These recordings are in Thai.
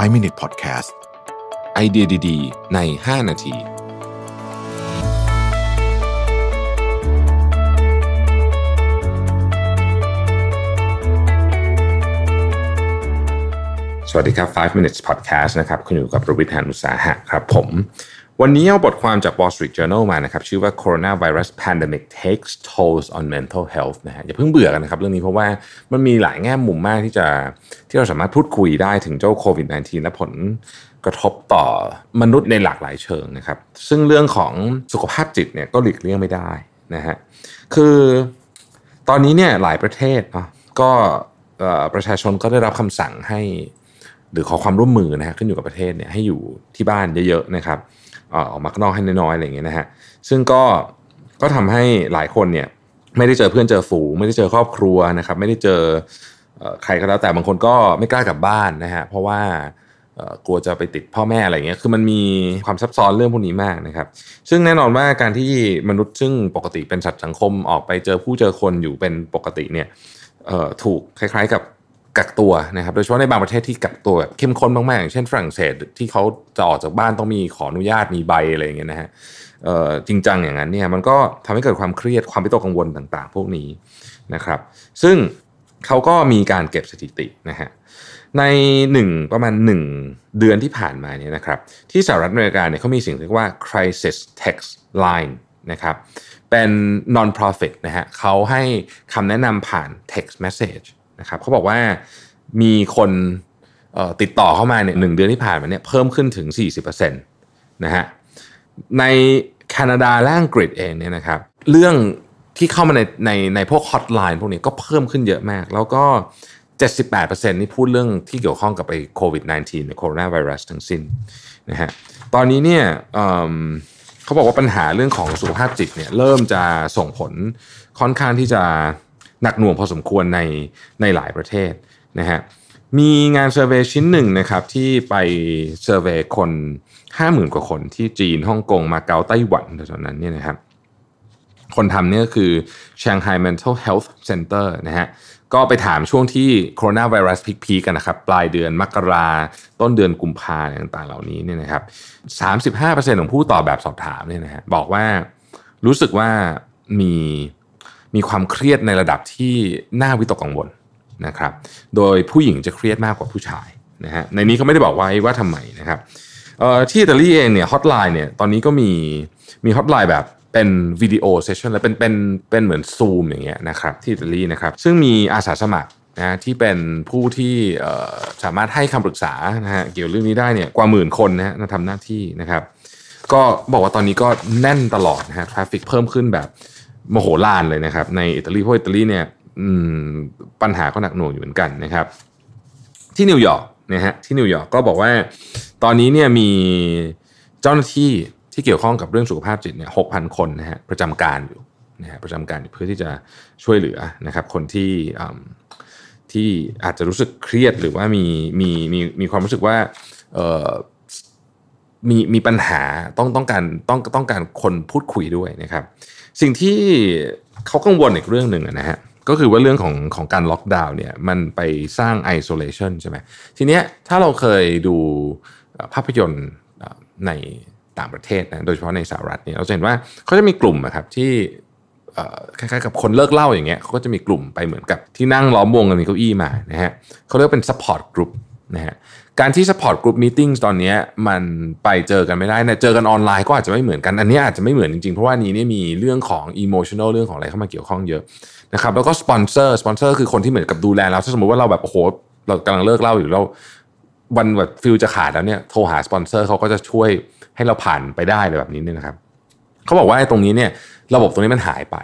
5 Minute Podcast ไอเดียดีๆ ใน 5 นาที สวัสดีครับ 5 minutes podcast นะครับ คุณอยู่กับรวิทยานุสาหะครับผม วันนี้เอาบทความจาก Wall Street Journal มานะครับ ชื่อว่า Coronavirus Pandemic Takes Tolls on Mental Health นะฮะอย่าเพิ่งเบื่อกันนะครับ เรื่องนี้เพราะว่ามันมีหลายแง่มุมมากที่จะที่เราสามารถพูดคุยได้ถึงเจ้าโควิด -19 และผลกระทบต่อมนุษย์ในหลากหลายเชิงนะครับ ซึ่งเรื่องของสุขภาพจิตเนี่ยก็หลีกเลี่ยงไม่ได้นะฮะคือตอนนี้เนี่ยหลายประเทศเนาะก็ประชาชนก็ได้รับคำสั่งให้ หรือขอความร่วมมือนะฮะขึ้นอยู่กับประเทศเนี่ยให้อยู่ที่บ้านเยอะๆนะครับ อออกมาข้างนอกให้น้อยๆอะไรอย่างเงี้ยนะฮะซึ่งก็ก็ทำให้หลายคนเนี่ยไม่ได้เจอเพื่อนเจอฝูงไม่ได้เจอครอบครัวนะครับ ไม่ได้เจอเอใครก็แล้วแต่บางคนก็ไม่กล้ากลับบ้านนะฮะเพราะว่ากลัวจะไปติดพ่อแม่อะไรเงี้ย คือมันมีความซับซ้อนเรื่องพวกนี้มากนะครับ ซึ่งแน่นอนว่าการที่มนุษย์ซึ่งปกติเป็นสัตว์สังคมออกไปเจอผู้เจอคนอยู่เป็นปกติเนี่ยถูกคล้ายๆกับ กักตัวนะครับโดยเฉพาะในบางประเทศที่กักตัวแบบเข้มข้นมากๆอย่างเช่นฝรั่งเศสที่เขาจะออกจากบ้านต้องมีขออนุญาตมีใบอะไรอย่างเงี้ยนะฮะจริงจังอย่างนั้นเนี่ยมันก็ทำให้เกิดความเครียดความวิตกกังวลต่างๆ พวกนี้นะครับ ซึ่งเขาก็มีการเก็บสถิตินะฮะในหนึ่งประมาณ 1 เดือนที่ผ่านมาเนี่ยนะครับ ที่สหรัฐอเมริกาเนี่ยเขามีสิ่งเรียกว่า crisis text line นะครับเป็น non-profit นะฮะเขาให้คำแนะนำผ่าน text message นะครับเขาบอกว่ามีคนติดต่อเข้ามาเนี่ยหนึ่งเดือนที่ผ่านมาเนี่ยเพิ่มขึ้นถึง 40%นะฮะในแคนาดาและอังกฤษเองเนี่ยนะครับเรื่องที่เข้ามาในในในพวกฮอตไลน์พวกนี้ก็เพิ่มขึ้นเยอะมาก แล้วก็ 78%นี่พูดเรื่องที่เกี่ยวข้องกับไปโควิด -19 หรือโคโรนาไวรัสทั้งสิ้นนะฮะตอนนี้เนี่ยเเขาบอกว่าปัญหาเรื่องของสุขภาพจิตเนี่ยเริ่มจะส่งผลค่อนข้างที่จะ หนักหน่วงพอสมควรในในหลายประเทศนะฮะมีงาน survey ชิ้นหนึ่งนะครับที่ไป survey คน 50,000 กว่าคนที่จีนฮ่องกงมาเก๊าไต้หวันแถวนั้นเนี่ยนะครับคนทำเนี่ยก็คือ Shanghai Mental Health Center นะฮะก็ไปถามช่วงที่โคโรนาไวรัส peak กันนะครับ ปลายเดือนมกราต้นเดือนกุมภาต่างๆเหล่านี้เนี่ยนะครับ35%ของผู้ตอบแบบสอบถามเนี่ยนะฮะบอกว่ารู้สึกว่ามี มีความเครียดในระดับที่น่าวิตกกังวลนะครับ โดยผู้หญิงจะเครียดมากกว่าผู้ชายนะฮะในนี้เขาไม่ได้บอกไว้ว่าทำไมนะครับที่อิตาลีเองเนี่ยฮอตไลน์เนี่ยตอนนี้ก็มีมีฮอตไลน์แบบเป็น video session แล้วเป็นเป็นเป็นเหมือนซูมอย่างเงี้ยนะครับที่อิตาลีนะครับซึ่งมีอาสาสมัครนะที่เป็นผู้ที่สามารถให้คำปรึกษานะฮะเกี่ยวเรื่องนี้ได้เนี่ยกว่าหมื่นคนนะฮะทำหน้าที่นะครับ ก็บอกว่าตอนนี้ก็แน่นตลอดนะฮะ traffic เพิ่มขึ้นแบบ มโหฬารเลยนะครับ ในอิตาลีเพราะอิตาลีเนี่ยปัญหาก็หนักหน่วงอยู่เหมือนกันนะครับ ที่นิวยอร์กนะฮะที่นิวยอร์กก็บอกว่า ตอนนี้เนี่ยมีเจ้าหน้าที่ที่เกี่ยวข้องกับเรื่องสุขภาพจิตเนี่ยหกพันคนนะฮะประจำการอยู่นะฮะประจำการเพื่อที่จะช่วยเหลือนะครับ คนที่ที่อาจจะรู้สึกเครียดหรือว่ามีมีมีมีความรู้สึกว่าเออ มีมีปัญหาต้องต้องการต้องต้องการคนพูดคุยด้วยนะครับ สิ่งที่เขากังวลอีกเรื่องหนึ่งนะฮะก็คือว่าเรื่องของของการล็อกดาวน์เนี่ยมันไปสร้างไอโซเลชันใช่ไหมทีเนี้ยถ้าเราเคยดูภาพยนตร์ในต่างประเทศนะโดยเฉพาะในสหรัฐเนี่ยเราจะเห็นว่าเขาจะมีกลุ่มอะครับที่คล้ายๆกับคนเลิกเหล้าอย่างเงี้ยเขาก็จะมีกลุ่มไปเหมือนกับที่นั่งล้อมวงกันมีเก้าอี้มานะฮะเขาเรียกเป็น support group นะฮะการที่ support group meeting ตอนนี้มันไปเจอกันไม่ได้นะเจอกันออนไลน์ก็อาจจะไม่เหมือนกัน อันนี้อาจจะไม่เหมือนจริงๆ เพราะว่านี้เนี่ยมีเรื่องของ emotional เรื่องของอะไรเข้ามาเกี่ยวข้องเยอะนะครับแล้วก็สปอนเซอร์สปอนเซอร์คือคนที่เหมือนกับดูแลเราถ้าสมมติว่าเราแบบโอ้โหเรากำลังเลิกเหล้าอยู่เราวันแบบ feel จะขาดแล้วเนี่ยโทรหาสปอนเซอร์เขาก็จะช่วยให้เราผ่านไปได้เลยแบบนี้เนี่ยนะครับเขาบอกว่าตรงนี้เนี่ยระบบตรงนี้มันหายไป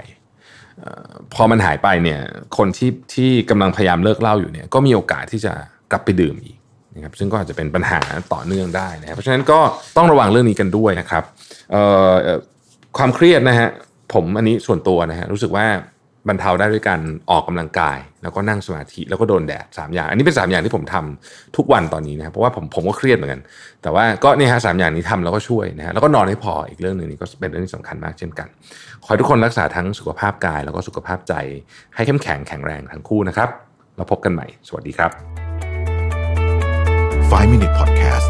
พอมันหายไปเนี่ยคนที่ที่กำลังพยายามเลิกเหล้าอยู่เนี่ยก็มีโอกาสที่จะกลับไปดื่มอีก นะครับซึ่งก็อาจจะเป็นปัญหาต่อเนื่องได้นะครับเพราะฉะนั้นก็ต้องระวังเรื่องนี้กันด้วยนะครับความเครียดนะฮะผมอันนี้ส่วนตัวนะฮะรู้สึกว่าบรรเทาได้ด้วยการออกกำลังกาย แล้วก็นั่งสมาธิแล้วก็โดนแดดสามอย่าง อันนี้เป็นสามอย่างที่ผมทำทุกวันตอนนี้นะครับเพราะว่าผมผมก็เครียดเหมือนกัน แต่ว่าก็เนี่ยฮะสามอย่างนี้ทำแล้วก็ช่วยนะฮะแล้วก็นอนให้พออีกเรื่องหนึ่งนี่ก็เป็นเรื่องที่สำคัญมากเช่นกัน ขอให้ทุกคนรักษาทั้งสุขภาพกาย แล้วก็สุขภาพใจให้เข้มแข็งแข็งแรงทั้งคู่นะครับเราพบกันใหม่ สวัสดีครับ 5 Minute Podcast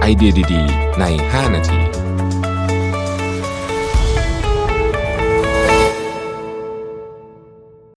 ไอเดียดี ๆ ใน 5 นาที